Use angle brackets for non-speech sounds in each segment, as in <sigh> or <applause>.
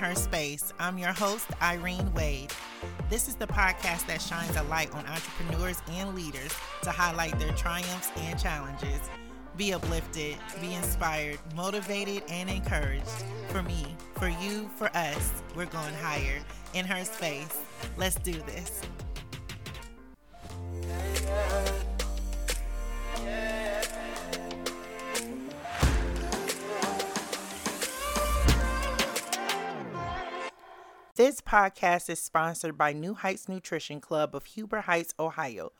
Her Space. I'm your host, Irene Wade. This is the podcast that shines a light on entrepreneurs and leaders to highlight their triumphs and challenges. Be uplifted, be inspired, motivated, and encouraged. For me, for you, for us, we're going higher. In Her Space. Let's do this. This podcast is sponsored by Nu Heights Nutrition Club of Huber Heights, Ohio.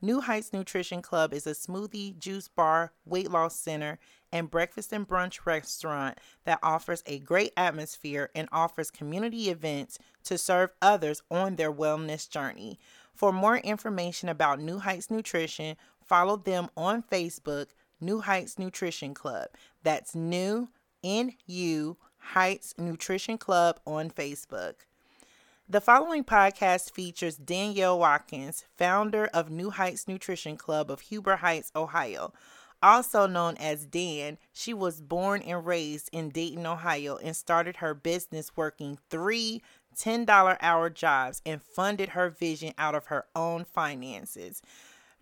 Nu Heights Nutrition Club is a smoothie, juice bar, weight loss center, and breakfast and brunch restaurant that offers a great atmosphere and offers community events to serve others on their wellness journey. For more information about Nu Heights Nutrition, follow them on Facebook, Nu Heights Nutrition Club. That's New N U Heights Nutrition Club on Facebook. The following podcast features Danielle Watkins, founder of Nu Heights Nutrition Club of Huber Heights, Ohio. Also known as Dan, she was born and raised in Dayton, Ohio, and started her business working three $10 hour jobs and funded her vision out of her own finances.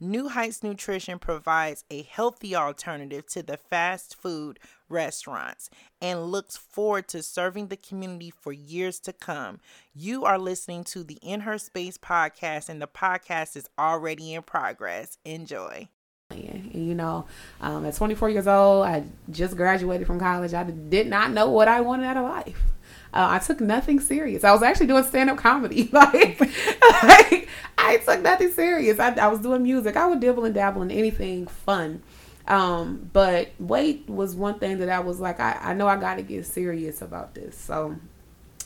Nu Heights Nutrition provides a healthy alternative to the fast food restaurants and looks forward to serving the community for years to come. You are listening to the In Her Space podcast, and the podcast is already in progress. Enjoy. You know, um, at 24 years old, I just graduated from college. I did not know what I wanted out of life. Uh, I took nothing serious. I was actually doing stand up comedy. <laughs> like, like, I took nothing serious. I, I was doing music. I would dibble and dabble in anything fun. Um, but weight was one thing that I was like, I, I know I got to get serious about this. So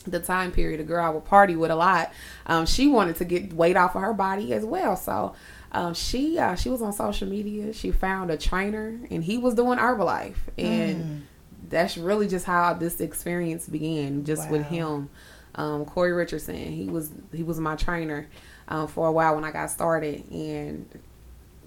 the time period, a girl I would party with a lot, um, she wanted to get weight off of her body as well. So um, she uh, she was on social media. She found a trainer, and he was doing Herbalife, and mm that's really just how this experience began, just wow. with him. Um, Corey Richardson, he was he was my trainer um, for a while when I got started, and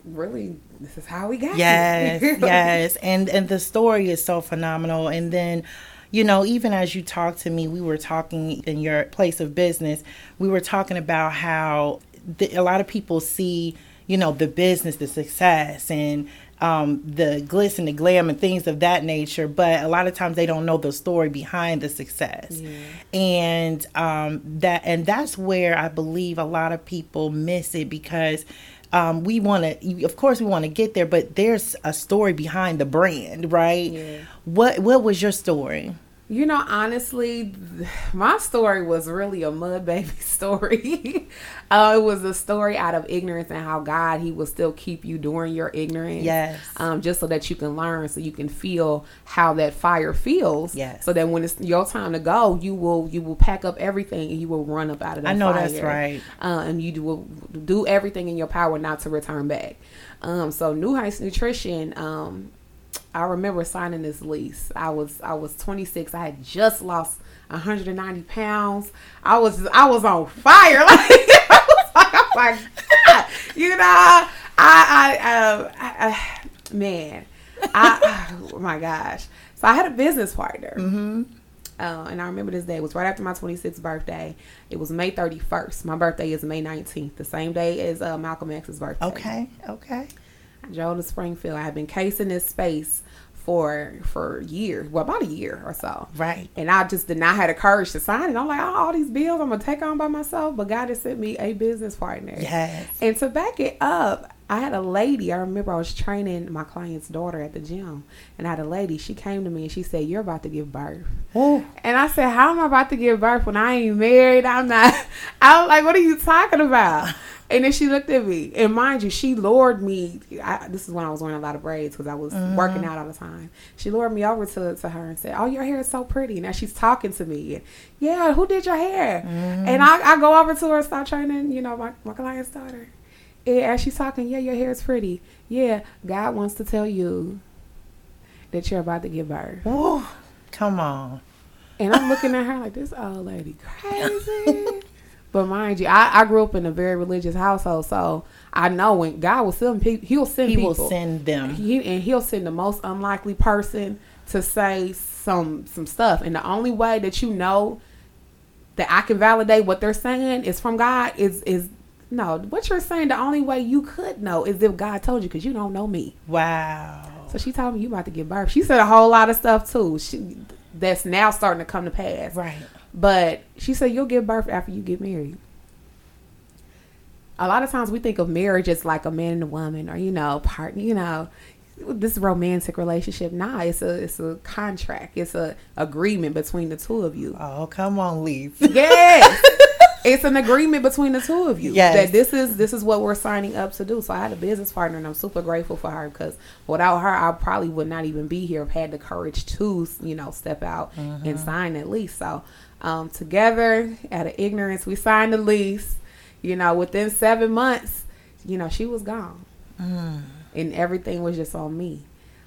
really this is how we got yes <laughs> yes and and the story is so phenomenal and then you know even as you talked to me we were talking in your place of business we were talking about how the, a lot of people see you know the business the success and um, the glitz and the glam and things of that nature, but a lot of times they don't know the story behind the success, yeah. and um, that and that's where I believe a lot of people miss it because um, we want to, of course, we want to get there, but there's a story behind the brand, right? Yeah. What What was your story? You know, honestly, my story was really a mud baby <laughs> story. uh, it was a story out of ignorance and how God He will still keep you during your ignorance. Yes. Um, just so that you can learn, so you can feel how that fire feels. Yes. So that when it's your time to go, you will you will pack up everything and you will run up out of that. Fire. I know fire. that's right. Uh, and you will do everything in your power not to return back. Um, so Nu Heights Nutrition. Um, I remember signing this lease. I was I was 26. I had just lost 190 pounds. I was I was on fire. <laughs> Like, I was like, oh my god, you know, I I, uh, I, I man, I oh my gosh. So I had a business partner. Mm-hmm. Uh, and I remember this day. It was right after my 26th birthday. It was May 31st. My birthday is May 19th, the same day as uh, Malcolm X's birthday. Okay, okay. Drove Springfield. I've been casing this space for for years, well about a year or so. Right. And I just did not have the courage to sign it. I'm like, oh, all these bills I'm gonna take on by myself. But God has sent me a business partner. Yes. And to back it up, I had a lady. I remember I was training my client's daughter at the gym, and I had a lady. She came to me and she said, "You're about to give birth." Ooh. And I said, "How am I about to give birth when I ain't married? I'm not." <laughs> I'm like, "What are you talking about?" And then she looked at me, and mind you, she lured me. I, this is when I was wearing a lot of braids because I was mm-hmm. working out all the time. She lured me over to, to her and said, "Oh, your hair is so pretty." Now she's talking to me. And, yeah, who did your hair? Mm-hmm. And I, I go over to her, and start training. You know, my my client's daughter. And as she's talking, yeah, your hair is pretty. Yeah, God wants to tell you that you're about to give birth. Oh, come on. And I'm looking at her like this old lady crazy. <laughs> But mind you, I, I grew up in a very religious household, so I know when God will send people, He'll send he people. He will send them. He, and He'll send the most unlikely person to say some some stuff, and the only way that you know that I can validate what they're saying is from God is is no what you're saying. The only way you could know is if God told you because you don't know me. Wow. So she told me you about to give birth. She said a whole lot of stuff too. She that's now starting to come to pass. Right. But she said you'll give birth after you get married. A lot of times we think of marriage as like a man and a woman, or you know, partner. You know, this romantic relationship. Nah, it's a it's a contract. It's a agreement between the two of you. Oh, come on, leave. <laughs> Yes. it's an agreement between the two of you Yes. that this is this is what we're signing up to do. So I had a business partner, and I'm super grateful for her because without her, I probably would not even be here. I've had the courage to you know step out and mm-hmm. sign at least. So um, together, out of ignorance, we signed the lease. You know, within seven months, you know, she was gone, and everything was just on me.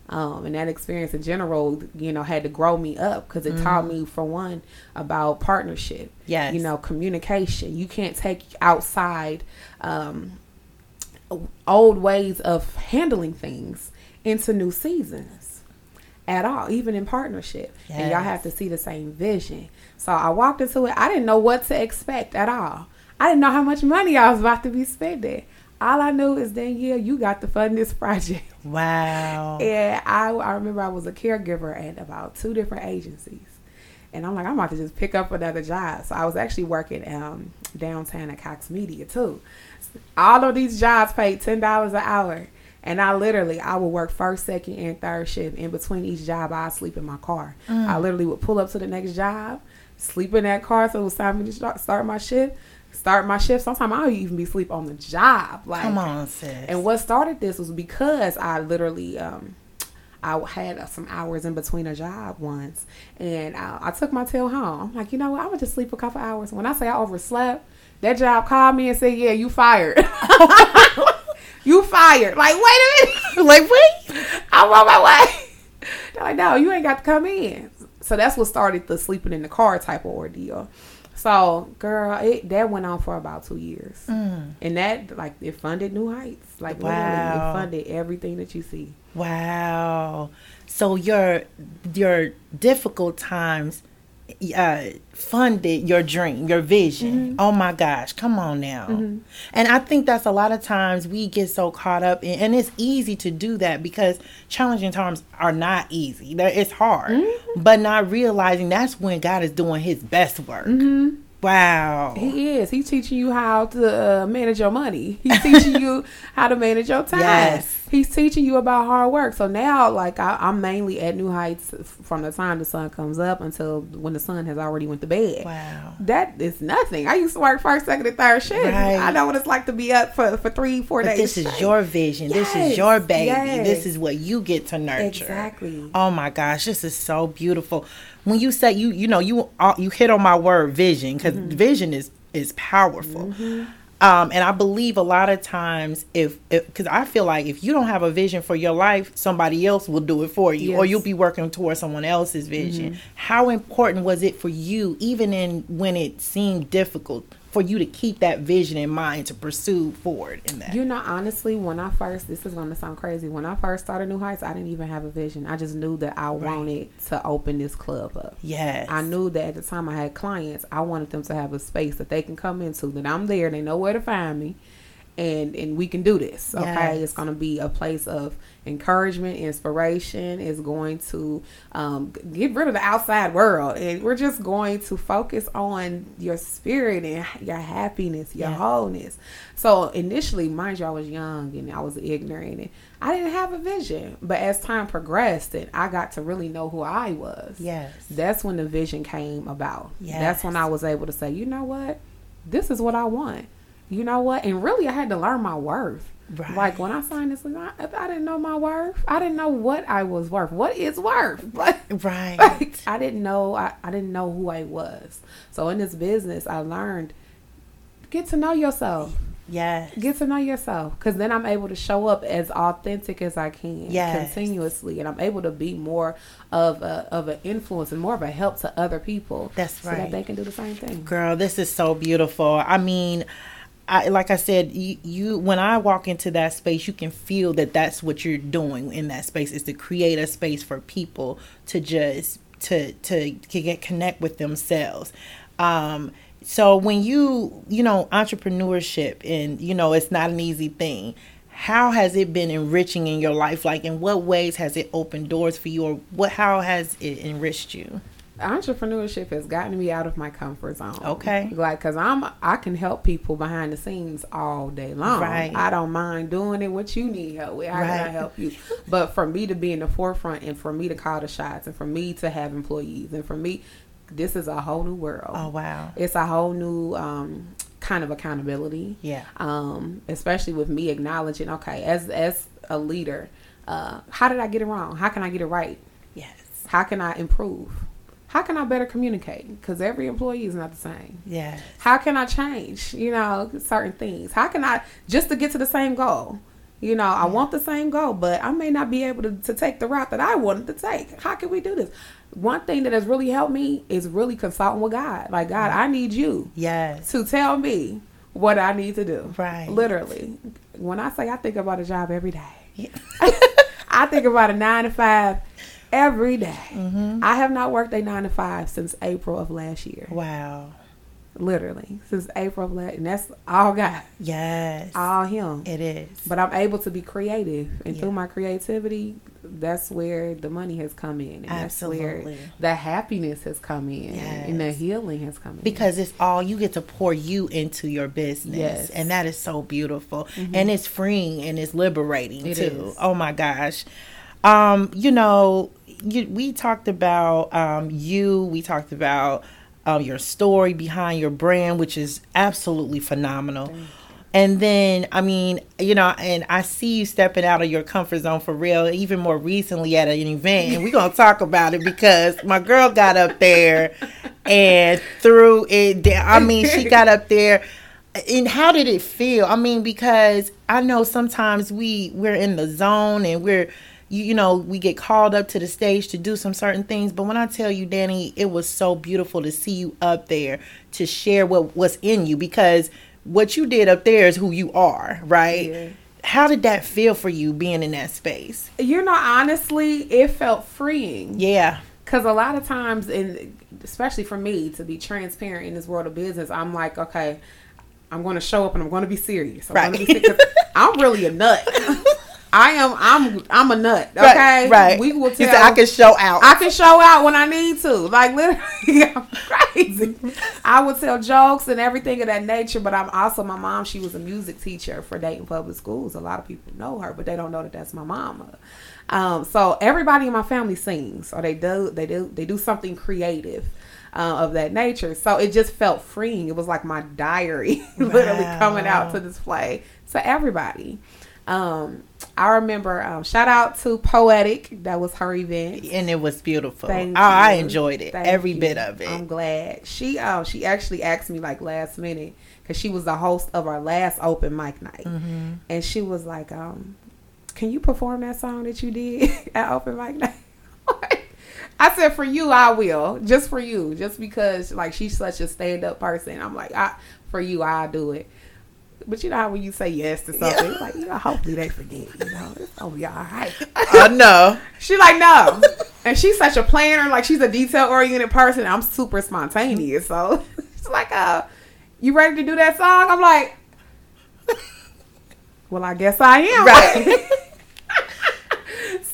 Um, and that experience in general, you know, had to grow me up because it taught me, for one, about partnership. Yes. You know, communication. You can't take outside um, old ways of handling things into new seasons at all, even in partnership. And y'all have to see the same vision. So I walked into it. I didn't know what to expect at all. I didn't know how much money I was about to be spending. All I knew is Danielle, you got to fund this <laughs> project. Wow. And I, I remember I was a caregiver at about two different agencies. And I'm like, I'm about to just pick up another job. So I was actually working um, downtown at Cox Media too. All of these jobs paid ten dollars an hour. And I literally, I would work first, second, and third shift. In between each job, I'd sleep in my car. I literally would pull up to the next job, sleep in that car so it was time for me to start, start my shift. Start my shift. Sometimes I would even be sleep on the job. Like, Come on, sis. and what started this was because I literally, um, I had some hours in between a job once, and I, I took my tail home. I'm like, you know what? I'm gonna just sleep a couple hours. When I say I overslept, that job called me and said, "Yeah, you fired. <laughs> you fired." Like, wait a minute. <laughs> like, wait. I'm on my way. They're like, no, you ain't got to come in. So that's what started the sleeping in the car type of ordeal. So, girl, it that went on for about two years, mm. and that like it funded Nu Heights. Like Wow. it funded everything that you see. Wow. So your your difficult times uh funded your dream, your vision. Mm-hmm. Oh my gosh, come on now. Mm-hmm. And I think that's a lot of times we get so caught up in and it's easy to do that because challenging times are not easy. It's hard. Mm-hmm. But not realizing that's when God is doing his best work. Wow. He is. He's teaching you how to uh, manage your money. He's teaching you <laughs> how to manage your time. Yes. He's teaching you about hard work. So now, like, I, I'm mainly at Nu Heights from the time the sun comes up until when the sun has already went to bed. Wow. That is nothing. I used to work first, second, and third shift. Right. I know what it's like to be up for, for three, four But days. this is your vision. This is your baby. yes. This is what you get to nurture. Exactly. Oh my gosh, this is so beautiful. When you say you, you know, you you hit on my word vision because Mm-hmm. vision is is powerful. Um, and I believe a lot of times if because I feel like if you don't have a vision for your life, somebody else will do it for you, or Yes. Mm-hmm. you'll be working towards someone else's vision. How important was it for you, even in when it seemed difficult, for you to keep that vision in mind to pursue forward in that? You know, honestly, when I first, this is going to sound crazy. When I first started Nu Heights, I didn't even have a vision. I just knew that I wanted to open this club up. yes, I knew that at the time I had clients, I wanted them to have a space that they can come into, that I'm there, they know where to find me, and and we can do this. Okay, Yes. it's going to be a place of encouragement, inspiration. is going to um, get rid of the outside world, and we're just going to focus on your spirit and your happiness, your wholeness. So initially, mind you, I was young and I was ignorant, and I didn't have a vision. But as time progressed, and I got to really know who I was yes, that's when the vision came about. yes. That's when I was able to say, you know what, this is what I want. You know what, and really, I had to learn my worth. Right. Like when I signed this, I, I didn't know my worth. I didn't know what I was worth. What is worth? <laughs> Like, right. like, I didn't know. I, I didn't know who I was. So in this business, I learned get to know yourself. yes. Get to know yourself, because then I'm able to show up as authentic as I can, Yes. continuously, and I'm able to be more of a of an influence and more of a help to other people. That's right. so that they can do the same thing. Girl, this is so beautiful. I mean, I like I said, you, you when I walk into that space, you can feel that that's what you're doing in that space is to create a space for people to just to to, to get connect with themselves. Um, so when you you know entrepreneurship and you know it's not an easy thing how has it been enriching in your life like in what ways has it opened doors for you or what how has it enriched you entrepreneurship has gotten me out of my comfort zone Okay. like because i'm i can help people behind the scenes all day long Right. i don't mind doing it what you need help with can i Right. help you but for me to be in the forefront and for me to call the shots and for me to have employees and for me this is a whole new world oh wow it's a whole new um, kind of accountability. Yeah. Um, especially with me acknowledging, okay, as as a leader, uh, how did I get it wrong? How can I get it right? yes How can I improve? How can I better communicate? Because every employee is not the same. Yeah. How can I change? You know, certain things. How can I just to get to the same goal? You know, I want the same goal, but I may not be able to, to take the route that I wanted to take. How can we do this? One thing that has really helped me is really consulting with God. Like, God, I need you yes to tell me what I need to do. Right. Literally. When I say I think about a job every day, Yeah. <laughs> I think about a nine to five every day. Mm-hmm. I have not worked a nine to five since April of last year. wow Literally. Since April of last and that's all God. yes All him. it is But I'm able to be creative. And Yeah. through my creativity, that's where the money has come in. And that's Absolutely. where the happiness has come in. And the healing has come in. because it's all you get to pour you into your business Yes. and that is so beautiful and it's freeing and it's liberating It too is. oh my gosh um you know you, we talked about um you we talked about um, your story behind your brand which is absolutely phenomenal. And then i mean you know and i see you stepping out of your comfort zone for real even more recently at an event and we're gonna talk about it because my girl got up there and threw it down i mean she got up there and how did it feel? I mean because i know sometimes we we're in the zone and we're you, you know we get called up to the stage to do some certain things but when i tell you danny it was so beautiful to see you up there to share what what's in you because what you did up there is who you are right Yeah. how did that feel for you being in that space you know, honestly, it felt freeing. yeah Because a lot of times, and especially for me, to be transparent in this world of business, I'm like, okay, I'm going to show up and I'm going to be serious. I'm, Right. gonna be serious 'cause I'm really a nut. <laughs> I am. I'm. I'm a nut. Okay. right We will You tell. said i can show out I can show out when I need to. Like literally, <laughs> I'm crazy. I would tell jokes and everything of that nature. But I'm also my mom. She was a music teacher for Dayton Public Schools. A lot of people know her, but they don't know that that's my mama. Um, so everybody in my family sings, or they do. They do. They do something creative. Uh, of that nature, so it just felt freeing. It was like my diary, <laughs> literally coming out to display to everybody. Um, I remember. Um, shout out to Poetic. That was her event. and it was beautiful Thank I, I enjoyed it Thank every you. bit of it I'm glad. She um she actually asked me like last minute because she was the host of our last open mic night, Mm-hmm. and she was like, um, "Can you perform that song that you did <laughs> at open mic night?" <laughs> I said, "For you, I will. Just for you, just because like she's such a stand up person. I'm like, I for you, I'll do it." But you know how when you say yes to something, Yeah. like you know, hopefully they forget. You know, it's gonna be all right. I know. <laughs> She like no, and she's such a planner. Like she's a detail oriented person. I'm super spontaneous, so <laughs> she's like, "Uh, you ready to do that song?" I'm like, "Well, I guess I am." Right. <laughs>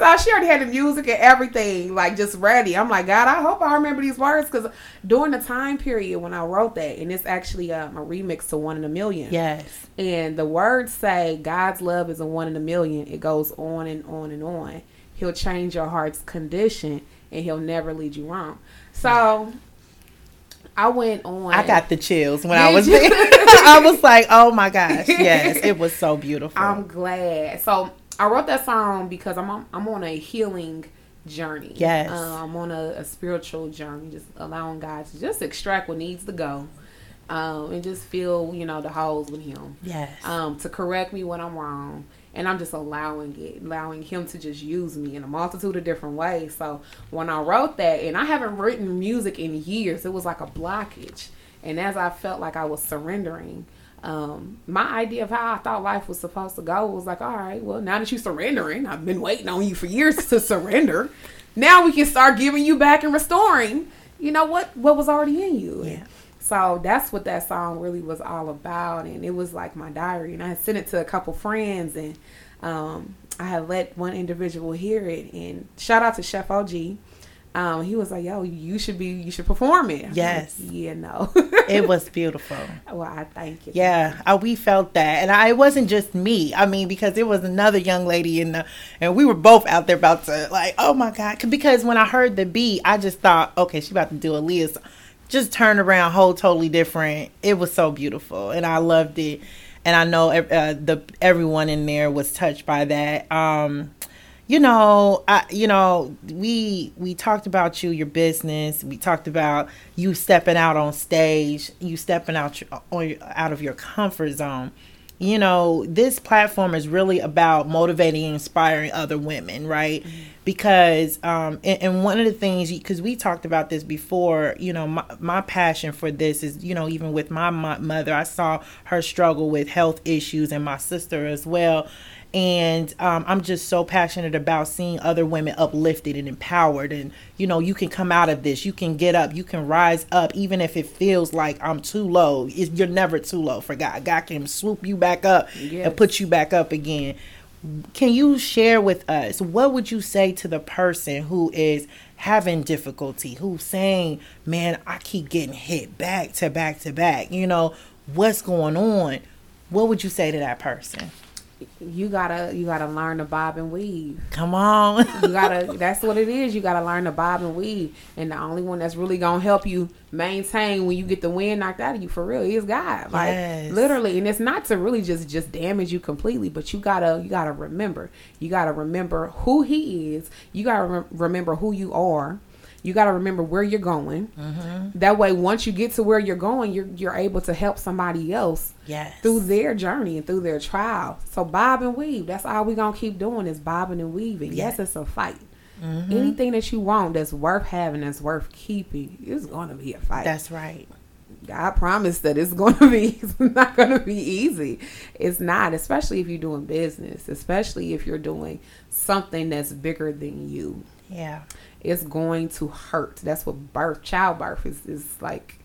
so she already had the music and everything, like just ready. I'm like, God, I hope I remember these words because during the time period when I wrote that, and it's actually um, a remix to One in a Million. Yes. And the words say God's love is a one in a million. It goes on and on and on. He'll change your heart's condition and he'll never lead you wrong. So I went on. I got the chills when Did I was you? there. <laughs> I was like, oh my gosh. Yes. It was so <laughs> beautiful. I'm glad. So I wrote that song because I'm on, I'm on a healing journey. Yes. Uh, I'm on a, a spiritual journey, just allowing God to just extract what needs to go. Um, and just feel, you know, the holes with him. yes. um, to correct me when I'm wrong. And I'm just allowing it, allowing him to just use me in a multitude of different ways. So when I wrote that, and I haven't written music in years, it was like a blockage. And as I felt like I was surrendering, um, my idea of how I thought life was supposed to go was like, all right, well, now that you're surrendering, I've been waiting on you for years to surrender. now we can start giving you back and restoring, you know what what was already in you. Yeah. So that's what that song really was all about, and it was like my diary. And I had sent it to a couple friends, and um, I had let one individual hear it. And shout out to Chef OG. Um, he was like, "Yo, you should be, you should perform it." Yes. like, yeah, no. <laughs> It was beautiful. <laughs> well, I thank you. Yeah, uh, we felt that, and I, it wasn't just me. I mean, because it was another young lady in the, and we were both out there about to like, oh my god, because when I heard the beat, I just thought, okay, she about to do a Aaliyah's, just turn around, whole totally different. It was so beautiful, and I loved it, and I know uh, the everyone in there was touched by that. Um, you know, I, you know, we we talked about you, your business. We talked about you stepping out on stage, you stepping out your, out of your comfort zone. You know, this platform is really about motivating and inspiring other women, right? Because, um, and, and one of the things, because we talked about this before, you know, my, my passion for this is, you know, even with my mo- mother, I saw her struggle with health issues and my sister as well and um, i'm just so passionate about seeing other women uplifted and empowered. And you know you can come out of this. You can get up. You can rise up even if it feels like i'm too low. It's, you're never too low for god. God can swoop you back up Yes. and put you back up again. Can you share with us what would you say to the person who is having difficulty who's saying man i keep getting hit back to back to back you know? What's going on? What would you say to that person You gotta, you gotta learn to bob and weave. Come on. You gotta. that's what it is. You gotta learn to bob and weave. And the only one that's really gonna help you maintain when you get the wind knocked out of you for real is God. Like Yes. literally. And it's not to really just just damage you completely, but you gotta you gotta remember. You gotta remember who He is. You gotta re- remember who you are. You got to remember where you're going. Mm-hmm. That way, once you get to where you're going, you're you're able to help somebody else yes. through their journey and through their trial. So bob and weave. That's all we gonna keep doing is bobbing and weaving. Yes, it's a fight. Mm-hmm. Anything that you want that's worth having, that's worth keeping, is gonna be a fight. That's right. God promised that it's gonna <laughs> be. It's not gonna be easy. It's not, especially if you're doing business, especially if you're doing something that's bigger than you. Yeah. It's going to hurt. That's what birth, childbirth is. Is like,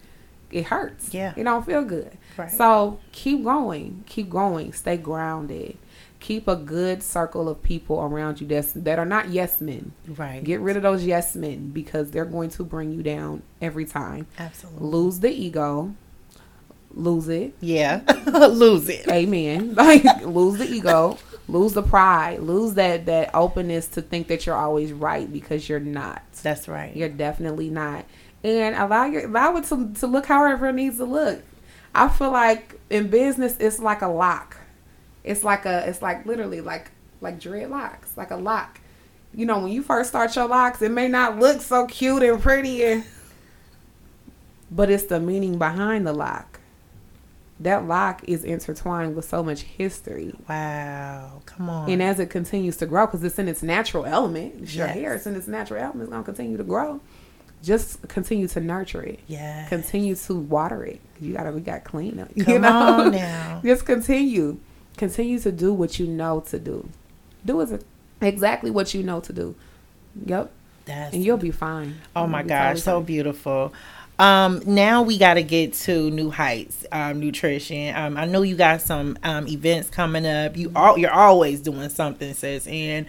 it hurts. Yeah. it don't feel good. Right. So keep going, keep going, stay grounded. Keep a good circle of people around you that's that are not yes men. Right. Get rid of those yes men because they're going to bring you down every time. Absolutely. Lose the ego. Lose it. Yeah. <laughs> Lose it. Amen. <laughs> Like lose the ego, <laughs> lose the pride, lose that that openness to think that you're always right because you're not. That's right. You're definitely not. And allow your allow it to, to look however it needs to look. I feel like in business it's like a lock. It's like a it's like literally like like dreadlocks, like a lock. You know, when you first start your locks, it may not look so cute and pretty and but it's the meaning behind the lock. That lock is intertwined with so much history. Wow. Come on. And as it continues to grow, because it's in its natural element, it's your hair, it's in its natural element, it's going to continue to grow. Just continue to nurture it. yeah. Continue to water it. You gotta, we got clean up. <laughs> Come you know? on now. Just continue. Continue to do what you know to do. Do is exactly what you know to do. Yep. That's And you'll be fine. Oh my gosh, totally so fine. beautiful. Um, now we got to get to Nu Heights um, Nutrition. Um, I know you got some um, events coming up. You all you're always doing something, sis, and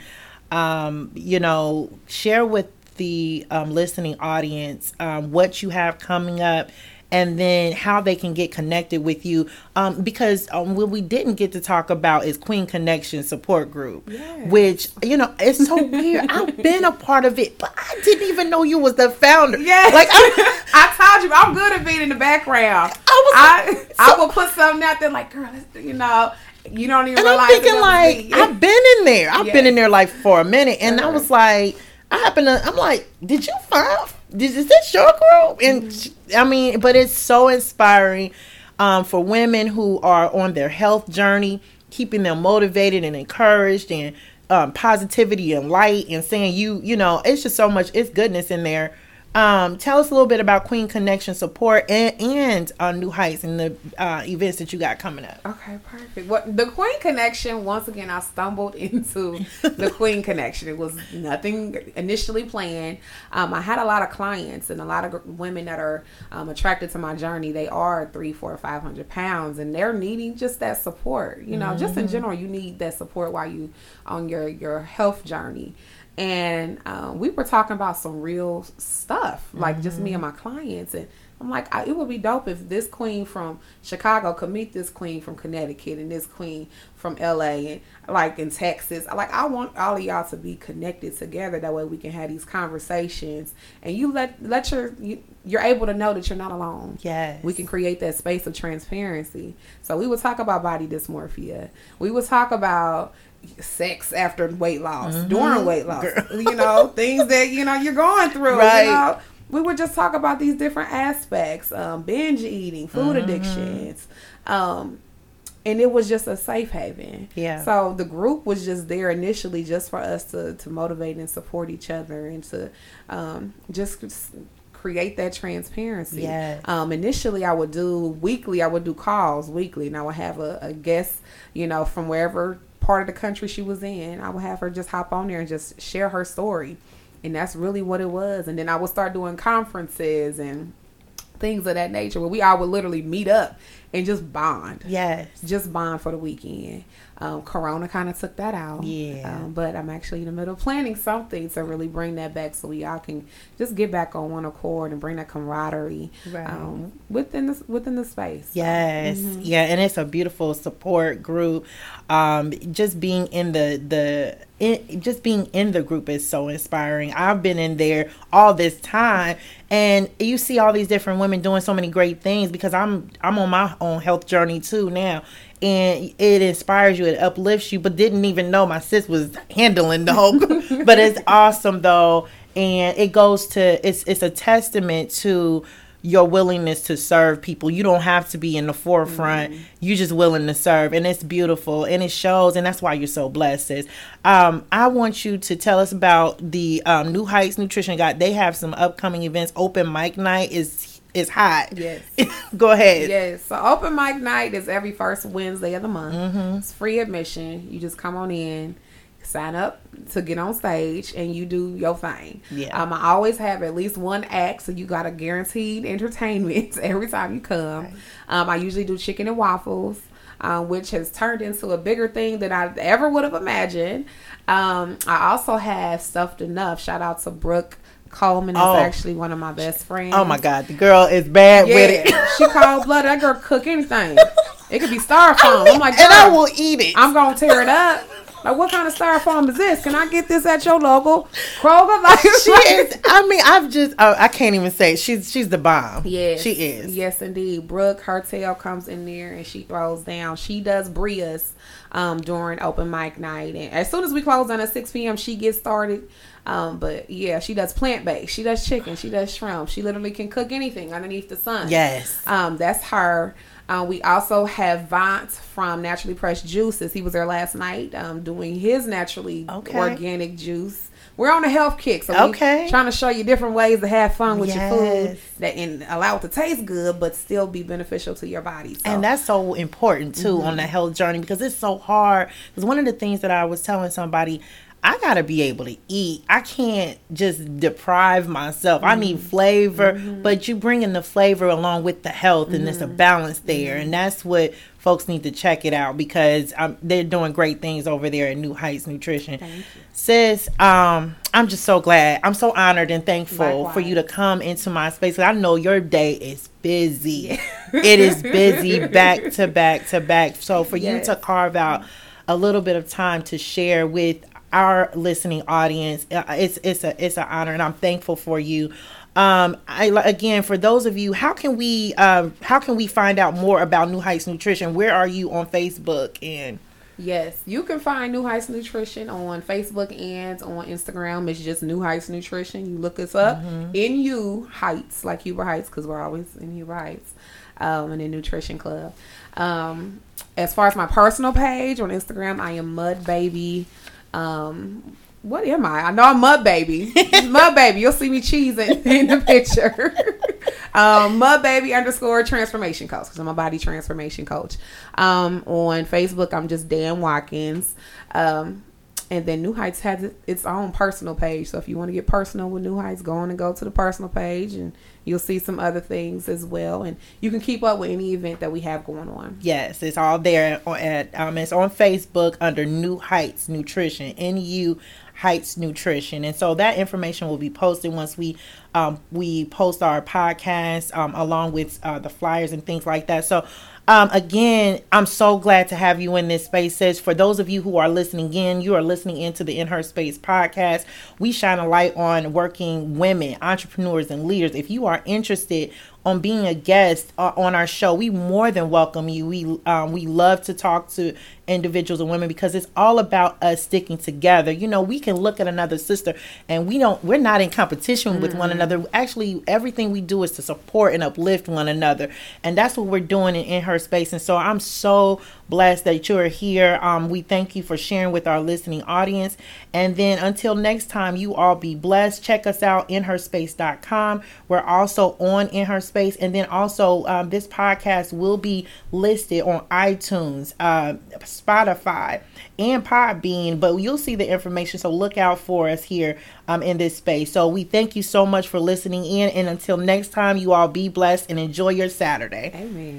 um, you know, share with the um, listening audience um, what you have coming up. And then how they can get connected with you, um, because um, what we didn't get to talk about is Queen Connection Support Group, Yes. which you know it's so <laughs> weird. I've been a part of it, but I didn't even know you was the founder. Yes. like I, <laughs> I told you I'm good at being in the background. I was I like- I will put something out there like, girl, you know, you don't even and realize. I'm thinking like me. I've been in there. I've been in there like for a minute, and I was like, I happen to. I'm like, did you find? Did, is this your group? And Mm-hmm. I mean, but it's so inspiring um, for women who are on their health journey, keeping them motivated and encouraged, and um, positivity and light, and saying you, you know, it's just so much. It's goodness in there. Um, tell us a little bit about Queen Connection support and, and uh, Nu Heights and the uh, events that you got coming up. Okay, perfect. What the Queen Connection? Once again, I stumbled <laughs> into the Queen Connection. It was nothing initially planned. Um, I had a lot of clients and a lot of women that are um, attracted to my journey. They are three, four, five hundred pounds, and they're needing just that support. You know, mm-hmm. just in mm-hmm. general, you need that support while you on your your health journey and um, we were talking about some real stuff, like mm-hmm. just me and mm-hmm. my clients. And I'm like, I, it would be dope if this queen from Chicago could meet this queen from Connecticut and this queen from LA and like in Texas. Like, I want all of y'all to be connected together. That way we can have these conversations and you let let your you, you're able to know that you're not alone. Yes, we can create that space of transparency. So we would talk about body dysmorphia. We would talk about sex after weight loss, mm-hmm. during weight loss, Girl. you know, <laughs> things that, you know, you're going through, right. you know. We would just talk about these different aspects, um, binge eating, food mm-hmm. addictions, um, and it was just a safe haven. Yeah. So the group was just there initially, just for us to to motivate and support each other, and to um, just create that transparency. Yeah. Um, initially, I would do weekly. I would do calls weekly, and I would have a, a guest, you know, from wherever part of the country she was in, I would have her just hop on there and just share her story. And that's really what it was. And then I would start doing conferences and things of that nature where we all would literally meet up and just bond. Yes. Just bond for the weekend. Um, Corona kind of took that out. Yeah. Um, but I'm actually in the middle of planning something to really bring that back so we all can just get back on one accord and bring that camaraderie right. um, within the within the space. Yes. Mm-hmm. Yeah, and it's a beautiful support group. Um, just being in the the in, just being in the group is so inspiring. I've been in there all this time and you see all these different women doing so many great things because I'm I'm on my own health journey too now and it inspires you it uplifts you but didn't even know my sis was handling the whole <laughs> but it's awesome though and it goes to it's it's a testament to your willingness to serve people. You don't have to be in the forefront. Mm-hmm. You're just willing to serve, and it's beautiful, and it shows, and that's why you're so blessed. Sis. Um, I want you to tell us about the um, Nu Heights Nutrition Guide. They have some upcoming events. Open mic night is is hot. Yes. <laughs> Go ahead. Yes. So open mic night is every first Wednesday of the month. Mm-hmm. It's free admission. You just come on in sign up to get on stage and you do your thing. Yeah. Um, I always have at least one act, so you got a guaranteed entertainment <laughs> every time you come. Right. Um, I usually do chicken and waffles. Um, which has turned into a bigger thing than I ever would have imagined. Um, I also have stuffed enough. Shout out to Brooke Coleman is oh. actually one of my best friends. Oh my god, the girl is bad yeah, with it. she cold blooded. That girl cook anything. It could be styrofoam. I'm like, and I will eat it. I'm gonna tear it up. Like, what kind of styrofoam is this? Can I get this at your local Kroger? <laughs> Like, she is. I mean, I've just. Uh, I can't even say it. she's she's the bomb. Yes, she is. Yes, indeed. Brooke Hertel comes in there and she throws down. She does Bria's um, during open mic night, and as soon as we close on at six p.m., she gets started. Um, but yeah, she does plant based. She does chicken. She does shrimp. She literally can cook anything underneath the sun. Yes. Um, that's her. Uh, we also have Vant from Naturally Pressed Juices. He was there last night um, doing his naturally okay. organic juice. We're on a health kick, so okay. trying to show you different ways to have fun with yes. your food that and allow it to taste good, but still be beneficial to your body. So. And that's so important too mm-hmm. on the health journey because it's so hard. Because one of the things that I was telling somebody, I gotta be able to eat. I can't just deprive myself. Mm-hmm. I need mm-hmm. flavor, mm-hmm. but you bring in the flavor along with the health, and mm-hmm. there's a balance there, and mm-hmm. that's what folks need to check it out because um, they're doing great things over there at Nu Heights Nutrition. Sis, um, I'm just so glad. I'm so honored and thankful Likewise. for you to come into my space. I know your day is busy. it is busy back to <laughs> back to back. So for yes. you to carve out a little bit of time to share with our listening audience. Uh, it's it's a it's an honor, and I'm thankful for you. Um, I again for those of you, how can we um, how can we find out more about Nu Heights Nutrition? Where are you on Facebook and? Yes, you can find Nu Heights Nutrition on Facebook and on Instagram. It's just Nu Heights Nutrition. You look us up mm-hmm. N U Heights, like Huber Heights, because we're always in Huber Heights, um, and in Nutrition Club. Um, as far as my personal page on Instagram, I am Mud Baby um, what am I? I know I'm Mud Baby. <laughs> Mud Baby. You'll see me cheesing <laughs> in the picture. <laughs> um, Mud Baby underscore transformation coach because I'm a body transformation coach. Um, on Facebook, I'm just Dan Watkins. Um, and then Nu Heights has its own personal page. So if you want to get personal with Nu Heights, go on and go to the personal page and you'll see some other things as well. And you can keep up with any event that we have going on. Yes, it's all there at um it's on Facebook under Nu Heights Nutrition. N U Heights Nutrition. And so that information will be posted once we um we post our podcast um along with uh, the flyers and things like that. So um, again, I'm so glad to have you in this space. Says for those of you who are listening in, you are listening into the In Her Space podcast. We shine a light on working women, entrepreneurs, and leaders. If you are interested on being a guest uh, on our show, we more than welcome you. We um, we love to talk to individuals and women because it's all about us sticking together. You know, we can look at another sister and we don't we're not in competition mm-hmm. with one mm-hmm. another. Actually, everything we do is to support and uplift one another. And that's what we're doing in, in her space. And so I'm so blessed that you're here. Um, we thank you for sharing with our listening audience. And then until next time, you all be blessed. Check us out inherspace.com. We're also on In Her Space. And then also, um, this podcast will be listed on iTunes, uh, Spotify, and Podbean. But you'll see the information. So look out for us here um, in this space. So we thank you so much for listening in. And until next time, you all be blessed and enjoy your Saturday. Amen.